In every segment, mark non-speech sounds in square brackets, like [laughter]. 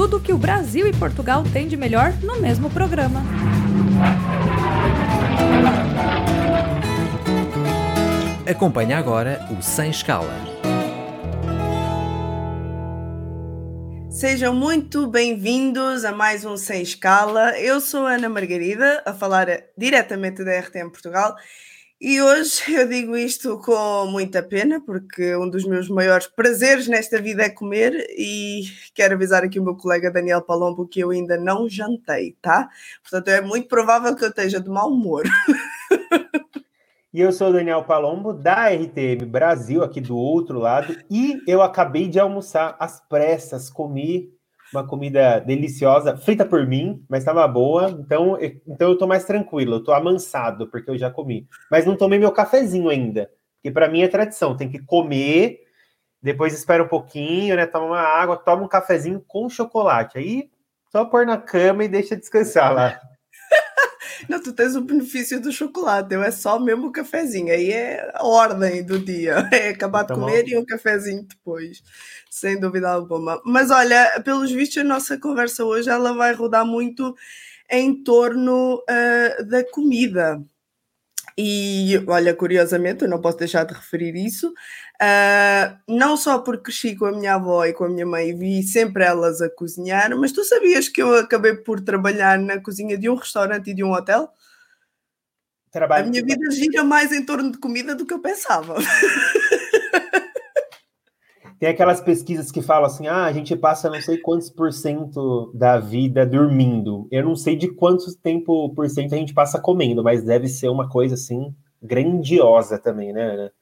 tudo o que o Brasil e Portugal têm de melhor no mesmo programa. Acompanhe agora o Sem Escala. Sejam muito bem-vindos a mais um Sem Escala. Eu sou a Ana Margarida, a falar diretamente da RTM Portugal. E hoje eu digo isto com muita pena, porque um dos meus maiores prazeres nesta vida é comer e quero avisar aqui o meu colega Daniel Palombo que eu ainda não jantei, tá? Portanto, é muito provável que eu esteja de mau humor. [laughs] E eu sou o Daniel Palombo, da RTM Brasil, aqui do outro lado, e eu acabei de almoçar às pressas, comi uma comida deliciosa, feita por mim, mas estava boa, então, então eu tô mais tranquilo, eu tô amansado, porque eu já comi. Mas não tomei meu cafezinho ainda, porque para mim é tradição, tem que comer, depois espera um pouquinho, né, toma uma água, toma um cafezinho com chocolate, aí só pôr na cama e deixa descansar lá. [laughs] Não, tu tens o benefício do chocolate, eu é só mesmo o cafezinho, aí é a ordem do dia, [laughs] é acabar de então, comer e um cafezinho depois, sem dúvida alguma. Mas olha, pelos vistos a nossa conversa hoje ela vai rodar muito em torno uh, da comida. E olha, curiosamente, eu não posso deixar de referir isso, uh, não só porque cresci com a minha avó e com a minha mãe e vi sempre elas a cozinhar, mas tu sabias que eu acabei por trabalhar na cozinha de um restaurante e de um hotel? Trabalho a minha vida gira mais em torno de comida do que eu pensava. [laughs] Tem aquelas pesquisas que falam assim: ah, a gente passa não sei quantos por cento da vida dormindo. Eu não sei de quanto tempo por cento a gente passa comendo, mas deve ser uma coisa assim grandiosa também, né, Ana?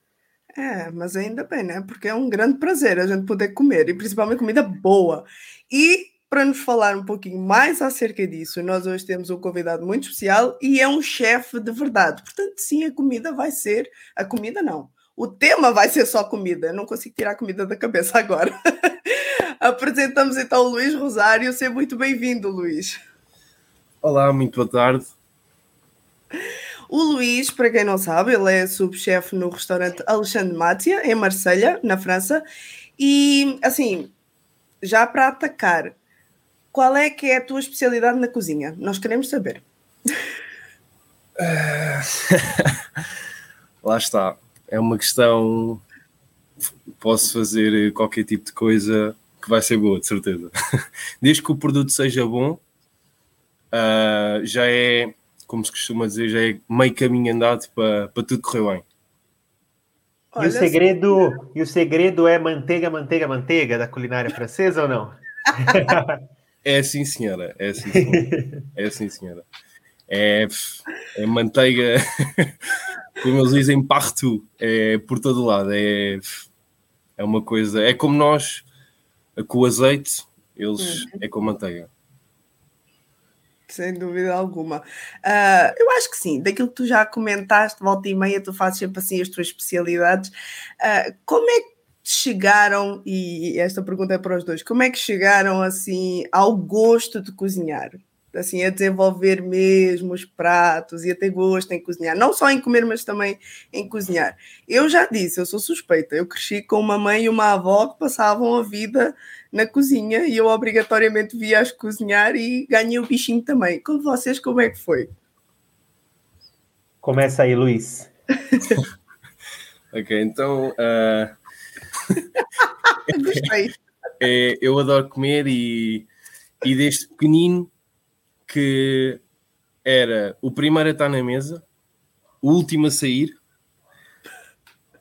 É, mas ainda bem, né? Porque é um grande prazer a gente poder comer, e principalmente comida boa. E para nos falar um pouquinho mais acerca disso, nós hoje temos um convidado muito especial e é um chefe de verdade. Portanto, sim, a comida vai ser. A comida não o tema vai ser só comida. Eu não consigo tirar a comida da cabeça [laughs] agora. Apresentamos então o Luís Rosário. Seja muito bem-vindo, Luís. Olá, muito boa tarde. O Luís, para quem não sabe, ele é subchefe no restaurante Alexandre Matia, em Marselha, na França. E, assim, já para atacar, qual é que é a tua especialidade na cozinha? Nós queremos saber. [laughs] Lá está é uma questão. Posso fazer qualquer tipo de coisa que vai ser boa, de certeza. [laughs] Desde que o produto seja bom, uh, já é, como se costuma dizer, já é meio caminho andado para, para tudo correr bem. E o segredo, e o segredo é manteiga, manteiga, manteiga da culinária francesa ou não? [laughs] É sim, senhora. É sim, senhora. É sim, senhora. É, é manteiga [laughs] como eles dizem, partout, é por todo lado, é, é uma coisa, é como nós, com o azeite, eles uhum. é com manteiga. Sem dúvida alguma. Uh, eu acho que sim, daquilo que tu já comentaste, volta e meia, tu fazes sempre assim as tuas especialidades. Uh, como é que chegaram, e esta pergunta é para os dois, como é que chegaram assim ao gosto de cozinhar? Assim, a desenvolver mesmo os pratos e a ter gosto em cozinhar, não só em comer, mas também em cozinhar. Eu já disse, eu sou suspeita, eu cresci com uma mãe e uma avó que passavam a vida na cozinha e eu obrigatoriamente via-as cozinhar e ganhei o bichinho também. Com vocês, como é que foi? Começa aí, Luiz. [laughs] ok, então. [laughs] Uh... é, eu adoro comer e, e desde pequenino que era o primeiro a estar na mesa, o último a sair,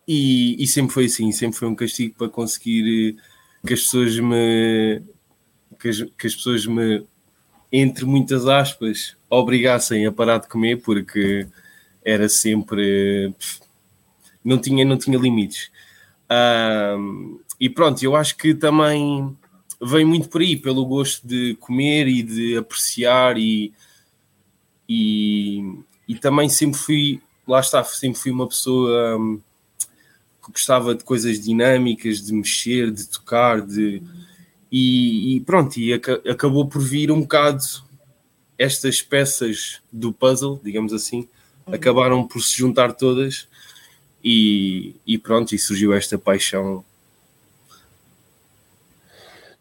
e, e, sempre foi assim, sempre foi um castigo para conseguir que as pessoas me que as, que as pessoas me entre muitas aspas obrigassem a parar de comer porque era sempre não tinha não tinha limites. Um, e pronto eu acho que também vem muito por aí, pelo gosto de comer e de apreciar e, e, e também sempre fui, lá está, sempre fui uma pessoa hum, que gostava de coisas dinâmicas, de mexer, de tocar, de e, e pronto, e ac acabou por vir um bocado estas peças do puzzle, digamos assim, uhum. acabaram por se juntar todas e, e pronto, e surgiu esta paixão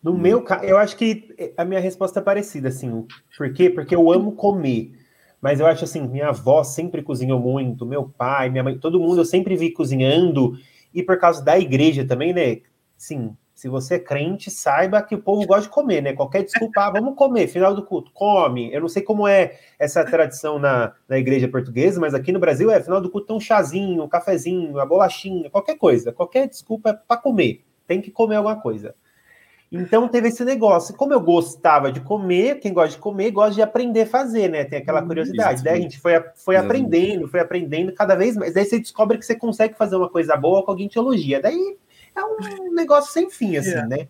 No hum. meu caso, eu acho que a minha resposta é parecida, assim. Por quê? Porque eu amo comer. Mas eu acho assim, minha avó sempre cozinhou muito, meu pai, minha mãe, todo mundo eu sempre vi cozinhando. E por causa da igreja também, né? Sim, se você é crente, saiba que o povo gosta de comer, né? Qualquer desculpa, ah, vamos comer, final do culto, come. Eu não sei como é essa tradição na, na igreja portuguesa, mas aqui no Brasil é final do culto tem um chazinho, um cafezinho, uma bolachinha, qualquer coisa. Qualquer desculpa é para comer. Tem que comer alguma coisa. Então teve esse negócio. Como eu gostava de comer, quem gosta de comer gosta de aprender a fazer, né? Tem aquela hum, curiosidade. Daí a gente foi, foi aprendendo, foi aprendendo cada vez mais. Daí você descobre que você consegue fazer uma coisa boa com alguém te elogia. Daí é um negócio sem fim, assim, é. né?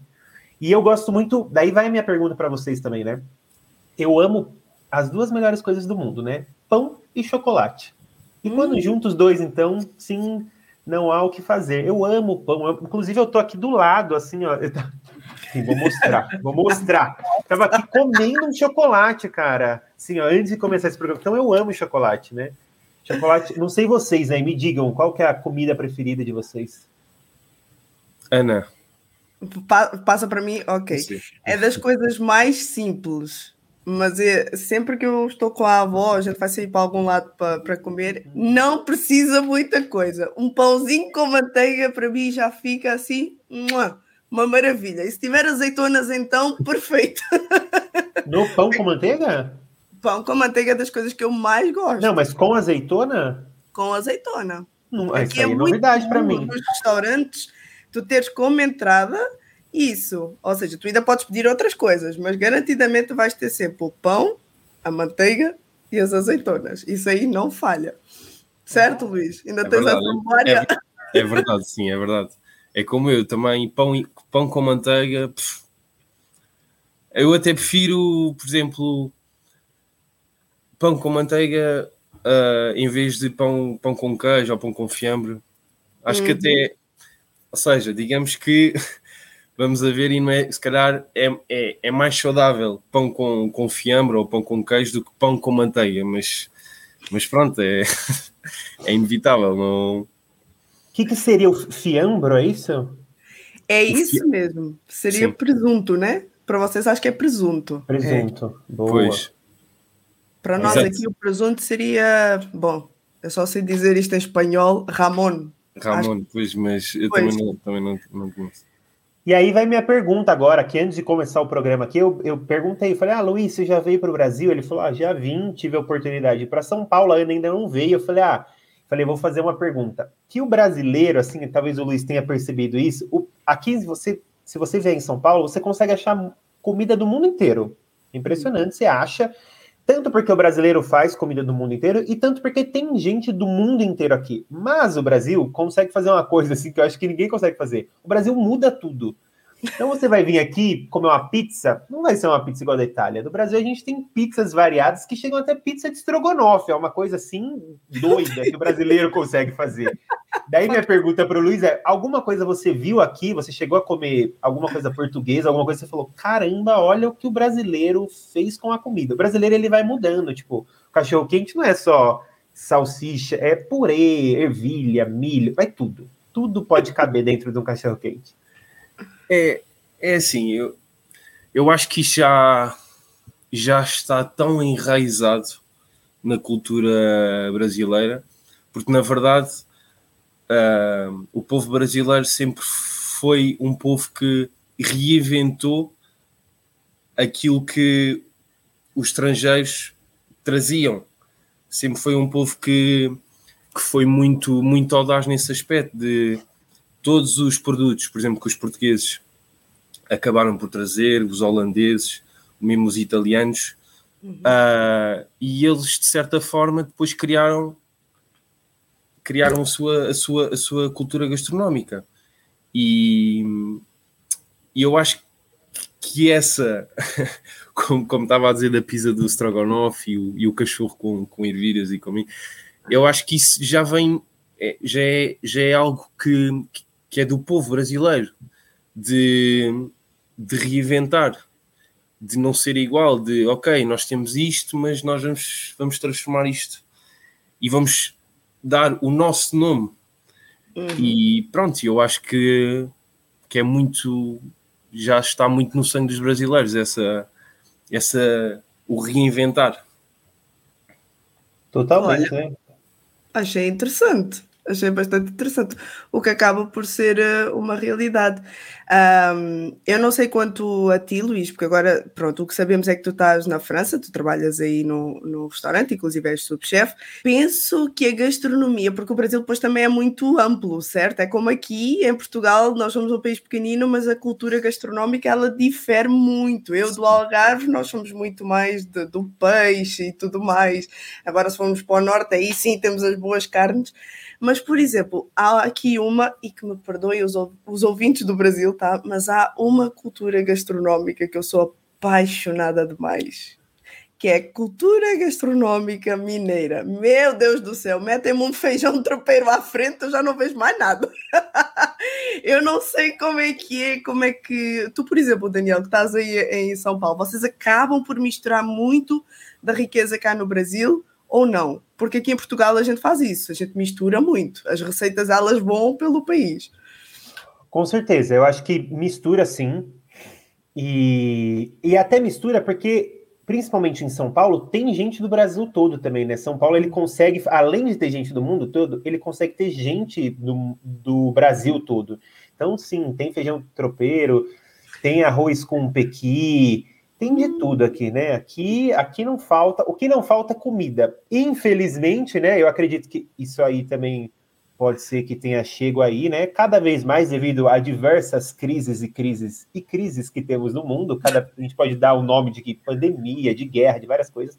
E eu gosto muito. Daí vai a minha pergunta para vocês também, né? Eu amo as duas melhores coisas do mundo, né? Pão e chocolate. E hum. quando juntos os dois, então, sim, não há o que fazer. Eu amo pão. Eu, inclusive, eu tô aqui do lado, assim, ó. Sim, vou mostrar, vou mostrar. Tava aqui comendo um chocolate, cara. Sim, ó, antes de começar esse programa. Então, eu amo chocolate, né? Chocolate. Não sei vocês, né? Me digam qual que é a comida preferida de vocês. Ana. Pa passa para mim, ok. Sim. É das coisas mais simples, mas é, sempre que eu estou com a avó, a gente vai sair para algum lado para comer, não precisa muita coisa. Um pãozinho com manteiga para mim já fica assim, uma maravilha. E se tiver azeitonas, então, [laughs] perfeito. No pão com manteiga? Pão com manteiga é das coisas que eu mais gosto. Não, mas com azeitona? Com azeitona. Não, isso é, é novidade para mim. Nos restaurantes tu teres como entrada isso. Ou seja, tu ainda podes pedir outras coisas, mas garantidamente vais ter sempre o pão, a manteiga e as azeitonas. Isso aí não falha. Certo, Luís? Ainda é tens verdade. essa memória? É, é, verdade, sim, é verdade. É como eu também, pão, pão com manteiga. Pff, eu até prefiro, por exemplo, pão com manteiga uh, em vez de pão, pão com queijo ou pão com fiambre. Acho uhum. que até ou seja, digamos que [laughs] vamos a ver, e não é, se calhar é, é, é, mais saudável pão com, com fiambre ou pão com queijo do que pão com manteiga, mas, mas pronto, é, [laughs] é inevitável. Não... O que, que seria o fiambre, é isso? É isso fi... mesmo. Seria Sim. presunto, né? Para vocês acho que é presunto. Presunto, é. boa. Pois. Para nós Exato. aqui o presunto seria, bom, eu só sei dizer isto em espanhol, Ramon. Ramon, Acho... pois, mas eu pois. também, não, também não, não conheço. E aí vai minha pergunta agora, que antes de começar o programa aqui, eu, eu perguntei, falei, ah, Luiz, você já veio para o Brasil? Ele falou, ah, já vim, tive a oportunidade de ir para São Paulo, a Ana ainda não veio. Eu falei, ah, falei, vou fazer uma pergunta. Que o brasileiro, assim, talvez o Luiz tenha percebido isso, o, aqui, você, se você vier em São Paulo, você consegue achar comida do mundo inteiro. Impressionante, você acha. Tanto porque o brasileiro faz comida do mundo inteiro e tanto porque tem gente do mundo inteiro aqui. Mas o Brasil consegue fazer uma coisa assim que eu acho que ninguém consegue fazer. O Brasil muda tudo. Então você vai vir aqui comer uma pizza, não vai ser uma pizza igual da Itália. No Brasil a gente tem pizzas variadas que chegam até pizza de estrogonofe, é uma coisa assim doida que o brasileiro consegue fazer. Daí minha pergunta para o Luiz é: alguma coisa você viu aqui? Você chegou a comer alguma coisa portuguesa, alguma coisa que você falou, caramba, olha o que o brasileiro fez com a comida. O brasileiro ele vai mudando, tipo, cachorro quente não é só salsicha, é purê, ervilha, milho, vai tudo. Tudo pode caber dentro de um cachorro quente. É, é assim, eu, eu acho que já, já está tão enraizado na cultura brasileira, porque na verdade uh, o povo brasileiro sempre foi um povo que reinventou aquilo que os estrangeiros traziam. Sempre foi um povo que, que foi muito, muito audaz nesse aspecto de todos os produtos, por exemplo, que os portugueses acabaram por trazer, os holandeses, mesmo os italianos, uhum. uh, e eles, de certa forma, depois criaram criaram a sua, a sua, a sua cultura gastronómica. E, e eu acho que essa, [laughs] como, como estava a dizer da pizza do Strogonoff e o, e o cachorro com, com ervilhas e comigo, eu acho que isso já vem, é, já, é, já é algo que, que é do povo brasileiro, de, de reinventar, de não ser igual, de ok, nós temos isto, mas nós vamos, vamos transformar isto e vamos dar o nosso nome. Uhum. E pronto, eu acho que, que é muito. já está muito no sangue dos brasileiros, essa, essa o reinventar. Totalmente, Olha? Achei interessante achei bastante interessante, o que acaba por ser uh, uma realidade. Um, eu não sei quanto a ti, Luís, porque agora, pronto, o que sabemos é que tu estás na França, tu trabalhas aí no, no restaurante, inclusive és subchefe. Penso que a gastronomia, porque o Brasil depois também é muito amplo, certo? É como aqui em Portugal, nós somos um país pequenino, mas a cultura gastronómica ela difere muito. Eu do Algarve, nós somos muito mais de, do peixe e tudo mais. Agora, se formos para o norte, aí sim temos as boas carnes. Mas, por exemplo, há aqui uma, e que me perdoem os, os ouvintes do Brasil, tá? Mas há uma cultura gastronómica que eu sou apaixonada demais que é cultura gastronómica mineira. Meu Deus do céu, metem-me um feijão tropeiro à frente, eu já não vejo mais nada. [laughs] eu não sei como é que é, como é que. Tu, por exemplo, Daniel, que estás aí em São Paulo, vocês acabam por misturar muito da riqueza cá no Brasil ou não? Porque aqui em Portugal a gente faz isso, a gente mistura muito. As receitas elas vão pelo país. Com certeza, eu acho que mistura sim. E, e até mistura porque, principalmente em São Paulo, tem gente do Brasil todo também, né? São Paulo ele consegue, além de ter gente do mundo todo, ele consegue ter gente do, do Brasil todo. Então, sim, tem feijão tropeiro, tem arroz com pequi, tem de tudo aqui, né? Aqui, aqui não falta, o que não falta é comida. Infelizmente, né? Eu acredito que isso aí também pode ser que tenha chego aí, né? Cada vez mais devido a diversas crises e crises e crises que temos no mundo, cada a gente pode dar o nome de pandemia, de guerra, de várias coisas.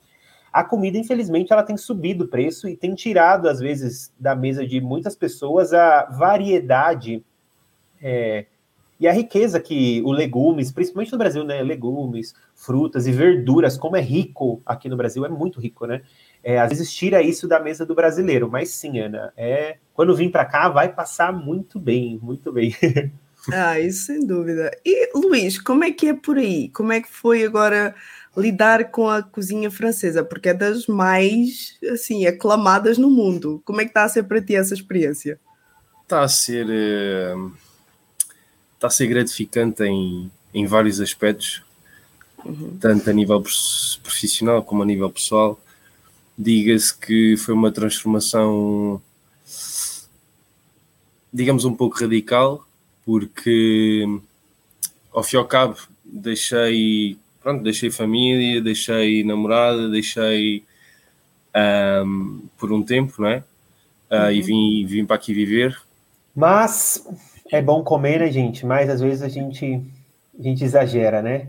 A comida, infelizmente, ela tem subido o preço e tem tirado às vezes da mesa de muitas pessoas a variedade é, e a riqueza que o legumes, principalmente no Brasil, né? Legumes, frutas e verduras, como é rico aqui no Brasil, é muito rico, né? É, às vezes tira isso da mesa do brasileiro, mas sim, Ana, é, quando vir para cá vai passar muito bem, muito bem. [laughs] ah, isso sem dúvida. E Luís, como é que é por aí? Como é que foi agora lidar com a cozinha francesa? Porque é das mais, assim, aclamadas no mundo. Como é que está a ser para ti essa experiência? Está a ser... Está a ser gratificante em, em vários aspectos, uhum. tanto a nível profissional como a nível pessoal. Diga-se que foi uma transformação, digamos, um pouco radical, porque ao fim e ao cabo deixei, pronto, deixei família, deixei namorada, deixei um, por um tempo, não é? Uh, uhum. E vim, vim para aqui viver. Mas é bom comer, né, gente? Mas às vezes a gente, a gente exagera, né?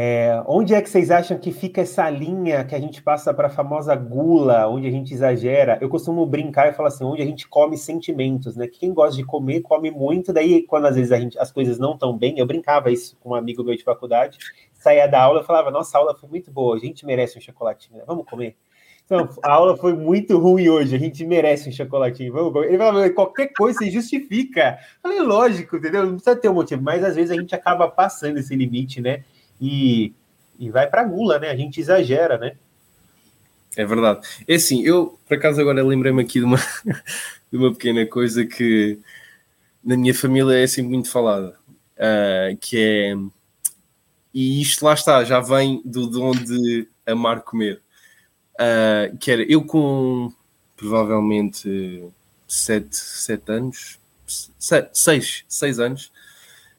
É, onde é que vocês acham que fica essa linha que a gente passa para a famosa gula, onde a gente exagera? Eu costumo brincar e falar assim, onde a gente come sentimentos, né? Quem gosta de comer, come muito, daí quando às vezes gente, as coisas não estão bem, eu brincava isso com um amigo meu de faculdade, saía da aula e falava, nossa, a aula foi muito boa, a gente merece um chocolatinho, né? vamos comer. Então, a aula foi muito ruim hoje, a gente merece um chocolatinho. Vamos, ele falou, qualquer coisa se justifica. Eu falei, lógico, entendeu? Não precisa ter um motivo, mas às vezes a gente acaba passando esse limite, né? E, e vai para gula, né? A gente exagera, né? É verdade. É assim, eu, por acaso, agora lembrei-me aqui de uma, [laughs] de uma pequena coisa que na minha família é assim muito falada, uh, que é... E isto lá está, já vem do dom de amar comer Uh, que era eu com provavelmente sete, sete anos, seis, seis anos,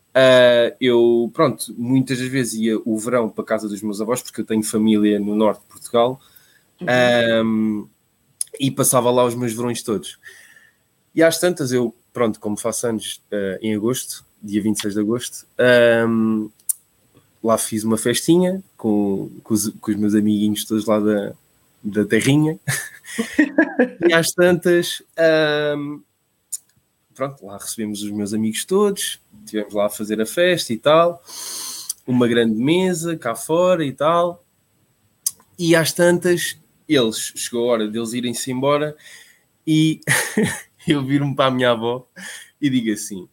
uh, eu, pronto, muitas das vezes ia o verão para a casa dos meus avós, porque eu tenho família no norte de Portugal, uhum. um, e passava lá os meus verões todos. E às tantas, eu, pronto, como faço anos uh, em agosto, dia 26 de agosto, um, lá fiz uma festinha com, com os, com os meus amiguinhos todos lá da, da terrinha. [laughs] e às tantas, um, pronto, lá recebemos os meus amigos todos, estivemos lá a fazer a festa e tal, uma grande mesa cá fora e tal. E às tantas, eles, chegou a hora deles irem-se embora e [laughs] eu viro-me para a minha avó e digo assim: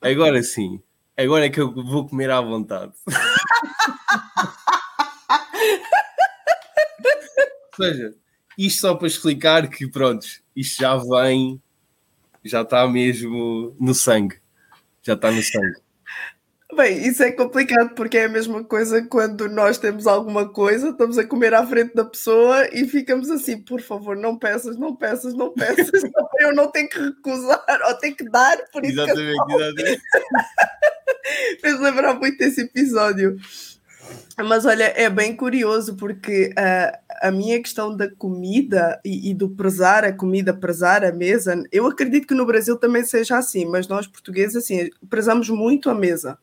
agora sim, agora é que eu vou comer à vontade. [laughs] seja, isto só para explicar que, pronto, isto já vem, já está mesmo no sangue. Já está no sangue. Bem, isso é complicado porque é a mesma coisa quando nós temos alguma coisa, estamos a comer à frente da pessoa e ficamos assim, por favor, não peças, não peças, não peças, [laughs] eu não tenho que recusar ou tenho que dar, por isso exatamente, que exatamente. [laughs] fez lembrar muito desse episódio. Mas olha, é bem curioso porque uh, a minha questão da comida e, e, do prezar a comida, prezar a mesa, eu acredito que no Brasil também seja assim, mas nós portugueses assim, prezamos muito a mesa.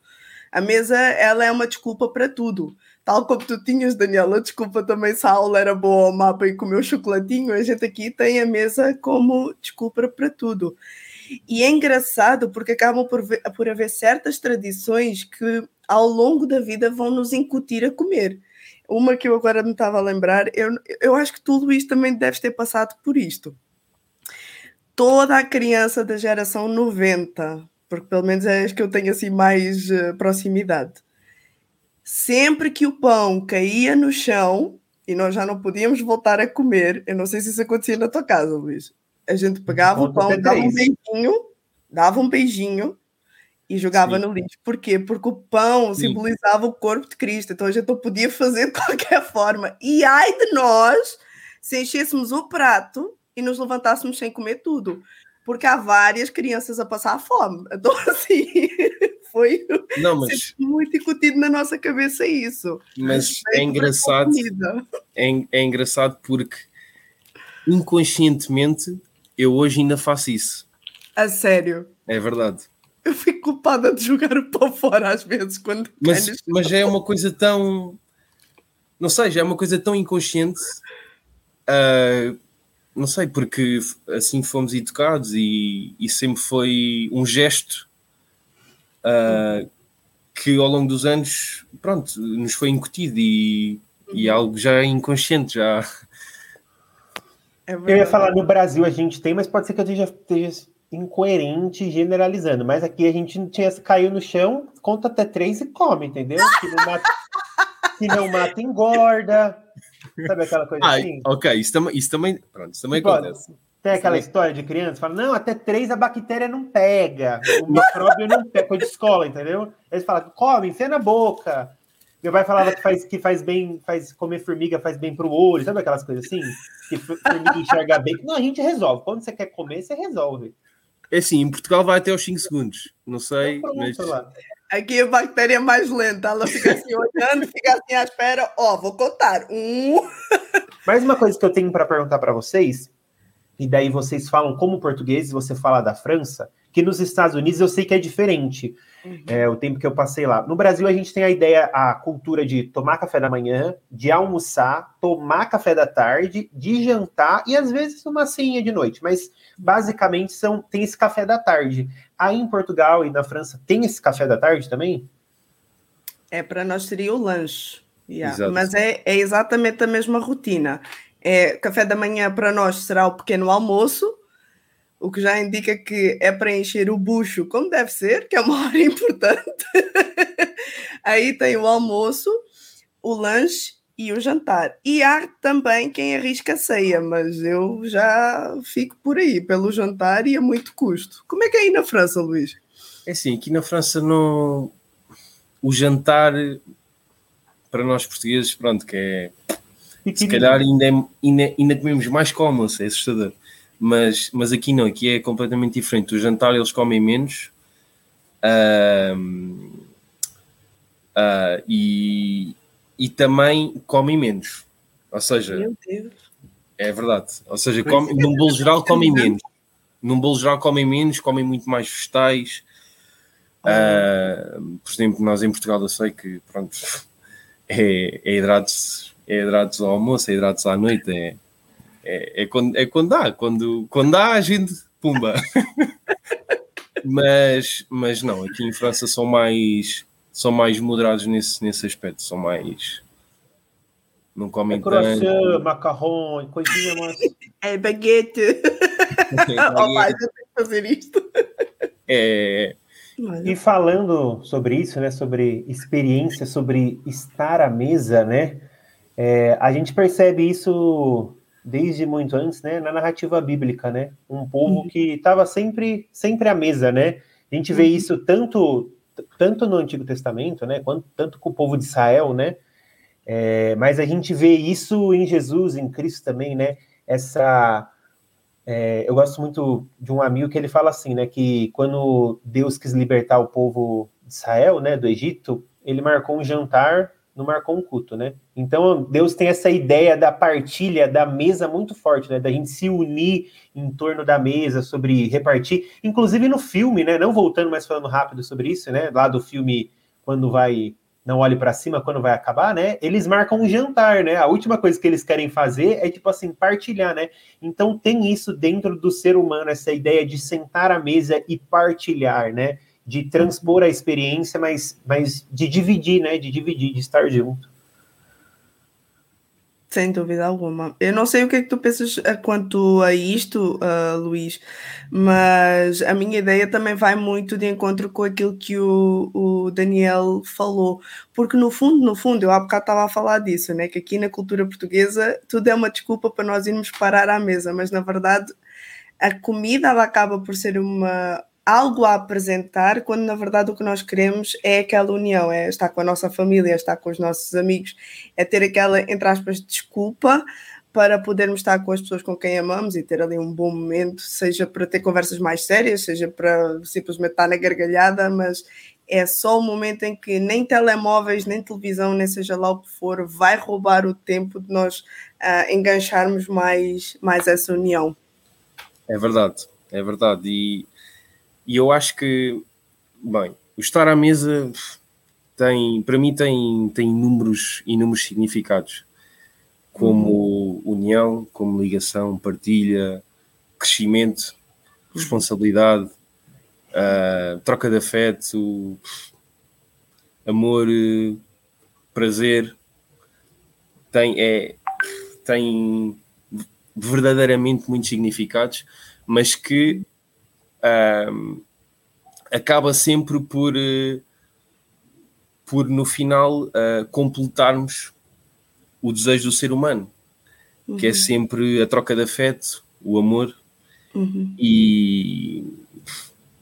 A mesa, ela é uma desculpa para tudo. Tal como tu tinhas, Daniela, desculpa também se a aula era boa ou má para ir comer o chocolatinho, a gente aqui tem a mesa como desculpa para tudo. E é engraçado porque acabam por, ver, por haver certas tradições que ao longo da vida vão nos incutir a comer. Uma que eu agora me estava a lembrar, eu, eu acho que tu, Luís, também deves ter passado por isto. Toda a criança da geração 90 porque pelo menos é as que eu tenho assim mais uh, proximidade. Sempre que o pão caía no chão e nós já não podíamos voltar a comer, eu não sei se isso acontecia na tua casa, Luís. A gente pegava o pão, dava um beijinho, dava um beijinho e jogava Sim. no lixo. Por quê? Porque o pão Sim. simbolizava o corpo de Cristo, então a gente não podia fazer de [laughs] qualquer forma. E ai de nós se enchêssemos o prato e nos levantássemos sem comer tudo porque há várias crianças a passar fome. [laughs] Então, assim, foi Não, [laughs] mas... muito incutido na nossa cabeça isso. Mas é engraçado. É, é engraçado porque inconscientemente eu hoje ainda faço isso. A sério? É verdade. Eu fico culpada de jogar o pau fora às vezes quando. Mas, mas é uma coisa tão. Não sei, já é uma coisa tão inconsciente. Uh, não sei, porque assim fomos educados e, e sempre foi um gesto uh, que ao longo dos anos, pronto, nos foi incutido e, e algo já inconsciente, já. É eu ia falar no Brasil a gente tem, mas pode ser que eu esteja, esteja incoerente generalizando, mas aqui a gente tinha caiu no chão, conta até três e come, entendeu? Se não mata, se não mata engorda. Sabe aquela coisa ah, assim? Ok, isso também, isso também, pronto, isso também acontece. Tem aquela história de criança, fala, não, até três a bactéria não pega, o micróbio não pega, coisa de escola, entendeu? Eles falam, come, enfia na boca. Meu pai falava que faz, que faz bem, faz comer formiga faz bem pro olho, sabe aquelas coisas assim? Que formiga enxerga bem. Não, a gente resolve. Quando você quer comer, você resolve. É assim, em Portugal vai até os 5 segundos. Não sei. Mas... Aqui a bactéria é mais lenta, ela fica assim olhando, [laughs] fica assim à espera. Ó, vou contar. Um. Mais uma coisa que eu tenho para perguntar para vocês, e daí vocês falam como portugueses, você fala da França, que nos Estados Unidos eu sei que é diferente. Uhum. É, o tempo que eu passei lá. No Brasil, a gente tem a ideia, a cultura de tomar café da manhã, de almoçar, tomar café da tarde, de jantar e às vezes uma ceinha de noite. Mas basicamente são tem esse café da tarde. Aí em Portugal e na França tem esse café da tarde também? É, para nós seria o lanche. Yeah. Mas é, é exatamente a mesma rotina. É, café da manhã para nós será o pequeno almoço, o que já indica que é para encher o bucho como deve ser, que é uma [laughs] hora importante. Aí tem o almoço, o lanche e o jantar. E há também quem arrisca a ceia, mas eu já fico por aí, pelo jantar e a muito custo. Como é que é aí na França, Luís? É assim, aqui na França não... o jantar para nós portugueses, pronto, que é se [laughs] calhar ainda, é, ainda, ainda comemos mais almoço, é assustador. Mas, mas aqui não, aqui é completamente diferente. O jantar eles comem menos. Uh, uh, e, e também comem menos. Ou seja, é verdade. Ou seja, come, num bolo geral comem menos. Num bolo geral comem menos, comem muito mais vegetais. Uh, por exemplo, nós em Portugal eu sei que pronto, [laughs] é, é hidratos, é hidratos ao almoço, é hidratos à noite, é, é, é, quando, é quando dá, quando, quando dá a gente pumba. [laughs] mas, mas não, aqui em França são mais são mais moderados nesse, nesse aspecto, são mais. Não comem é croissant, tanto. macarrão, coisinha mais. [laughs] É baguete. [laughs] oh, pai, eu tenho que fazer isto. É. E falando sobre isso, né, sobre experiência, sobre estar à mesa, né, é, a gente percebe isso desde muito antes, né, na narrativa bíblica, né, um povo uhum. que estava sempre, sempre à mesa, né. A gente vê uhum. isso tanto tanto no Antigo Testamento, né, quanto tanto com o povo de Israel, né, é, mas a gente vê isso em Jesus, em Cristo também, né, essa, é, eu gosto muito de um amigo que ele fala assim, né, que quando Deus quis libertar o povo de Israel, né, do Egito, ele marcou um jantar não marcou um culto, né? Então Deus tem essa ideia da partilha da mesa muito forte, né? Da gente se unir em torno da mesa sobre repartir, inclusive no filme, né? Não voltando, mas falando rápido sobre isso, né? Lá do filme quando vai não olhe para cima quando vai acabar, né? Eles marcam um jantar, né? A última coisa que eles querem fazer é tipo assim partilhar, né? Então tem isso dentro do ser humano essa ideia de sentar à mesa e partilhar, né? De transpor a experiência, mas, mas de dividir, né? De dividir, de estar junto. Sem dúvida alguma. Eu não sei o que é que tu pensas eh, quanto a isto, uh, Luís, mas a minha ideia também vai muito de encontro com aquilo que o, o Daniel falou, porque no fundo, no fundo, eu há bocado estava a falar disso, né? Que aqui na cultura portuguesa tudo é uma desculpa para nós irmos parar à mesa, mas na verdade a comida ela acaba por ser uma, algo a apresentar, quando na verdade o que nós queremos é aquela união, é estar com a nossa família, é estar com os nossos amigos, é ter aquela, entre aspas, desculpa para podermos estar com as pessoas com quem amamos e ter ali um bom momento, seja para ter conversas mais sérias, seja para simplesmente estar na gargalhada, mas é só o momento em que nem telemóveis, nem televisão, nem seja lá o que for, vai roubar o tempo de nós uh, engancharmos mais, mais essa união. É verdade, é verdade. E e eu acho que, bem, o estar à mesa tem, para mim, tem, tem inúmeros, inúmeros significados, como união, como ligação, partilha, crescimento, responsabilidade, uh, troca de afeto, amor, prazer, tem, é, tem verdadeiramente muitos significados, mas que um, acaba sempre por, uh, por no final uh, completarmos o desejo do ser humano, uhum. que é uhum. sempre a troca de afeto, o amor, uhum. e,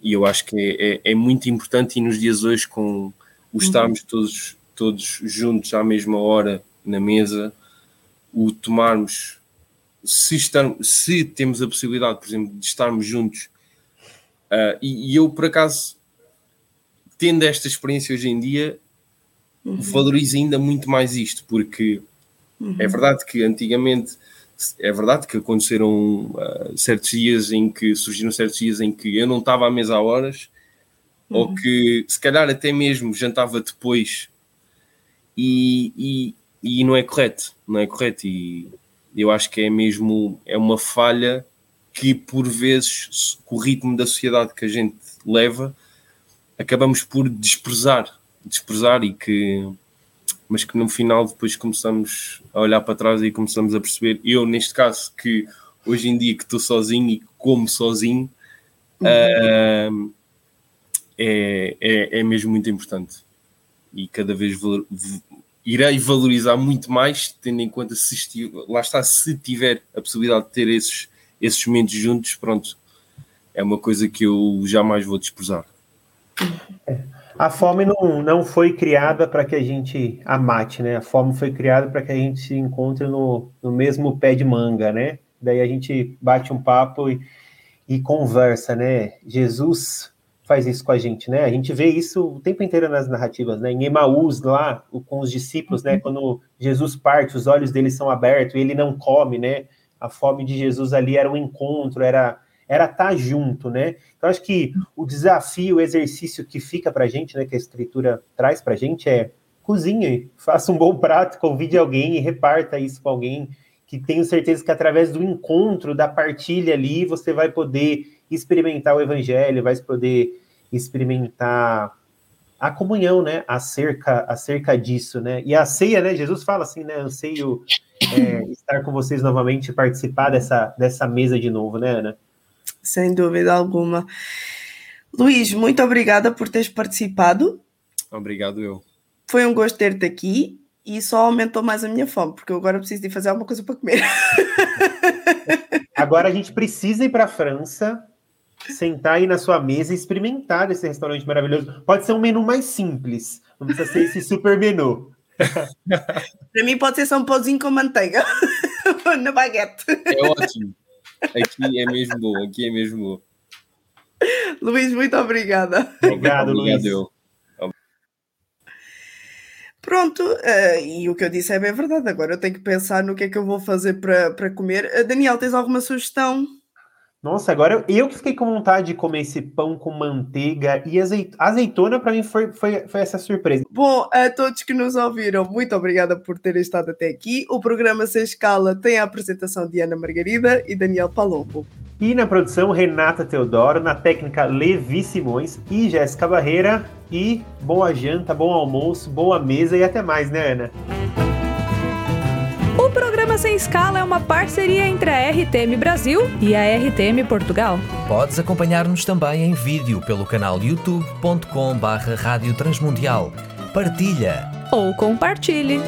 e eu acho que é, é, é, muito importante e nos dias hoje com o estarmos uhum. todos, todos juntos à mesma hora na mesa, o tomarmos se, estamos, se temos a possibilidade, por exemplo, de estarmos juntos Uh, e, e, eu, por acaso, tendo esta experiência hoje em dia, uhum. valorizo ainda muito mais isto, porque uhum. é verdade que antigamente é verdade que aconteceram uh, certos dias em que surgiram certos dias em que eu não estava à mesa há horas, uhum. ou que se calhar até mesmo jantava depois e, e, e não é correto, não é correto, e eu acho que é mesmo é uma falha que por vezes, com o ritmo da sociedade que a gente leva, acabamos por desprezar, desprezar e que mas que no final depois começamos a olhar para trás e começamos a perceber, eu neste caso que hoje em dia que estou sozinho e como sozinho uhum. uh, é, é, é mesmo muito importante e cada vez valor, irei valorizar muito mais tendo em conta se lá está, se tiver a possibilidade de ter esses esses momentos juntos, pronto, é uma coisa que eu jamais vou desprezar. É. A fome não, não foi criada para que a gente a mate, né? A fome foi criada para que a gente se encontre no, no mesmo pé de manga, né? Daí a gente bate um papo e, e conversa, né? Jesus faz isso com a gente, né? A gente vê isso o tempo inteiro nas narrativas, né? Em Emaús, lá, com os discípulos, né? Uhum. Quando Jesus parte, os olhos deles são abertos e ele não come, né? A fome de Jesus ali era um encontro, era era estar tá junto, né? Então acho que o desafio, o exercício que fica para gente, né, que a escritura traz para gente é cozinhe, faça um bom prato, convide alguém e reparta isso com alguém que tenho certeza que através do encontro, da partilha ali, você vai poder experimentar o evangelho, vai poder experimentar a comunhão, né, acerca, acerca disso, né, e a ceia, né, Jesus fala assim, né, anseio é, estar com vocês novamente e participar dessa, dessa mesa de novo, né, Ana? Sem dúvida alguma. Luís, muito obrigada por teres participado. Obrigado eu. Foi um gosto ter-te aqui e só aumentou mais a minha fome, porque eu agora preciso de fazer alguma coisa para comer. [laughs] Agora a gente precisa ir para a França sentar aí na sua mesa e experimentar esse restaurante maravilhoso. Pode ser um menu mais simples, não precisa ser esse super menu. [laughs] Para mim pode ser só um pãozinho com manteiga [laughs] na baguete. É ótimo. Aqui é mesmo bom, aqui é mesmo bom. Luís, muito obrigada. Obrigado, Luís. Eu. Pronto, uh, e o que eu disse é bem verdade. Agora eu tenho que pensar no que é que eu vou fazer para, para comer. Uh, Daniel, tens alguma sugestão? Nossa, agora eu que fiquei com vontade de comer esse pão com manteiga e azeitona. Azeitona, para mim, foi, foi, foi essa surpresa. Bom, a todos que nos ouviram, muito obrigada por terem estado até aqui. O programa Sem Escala tem a apresentação de Ana Margarida e Daniel Palombo. E na produção, Renata Teodoro, na técnica, Levi Simões e Jéssica Barreira. E boa janta, bom almoço, boa mesa e até mais, né, Ana? Programa Sem Escala é uma parceria entre a RTM Brasil e a RTM Portugal. Podes acompanhar-nos também em vídeo pelo canal youtube.com/barra Rádio Transmundial. Partilha ou compartilhe.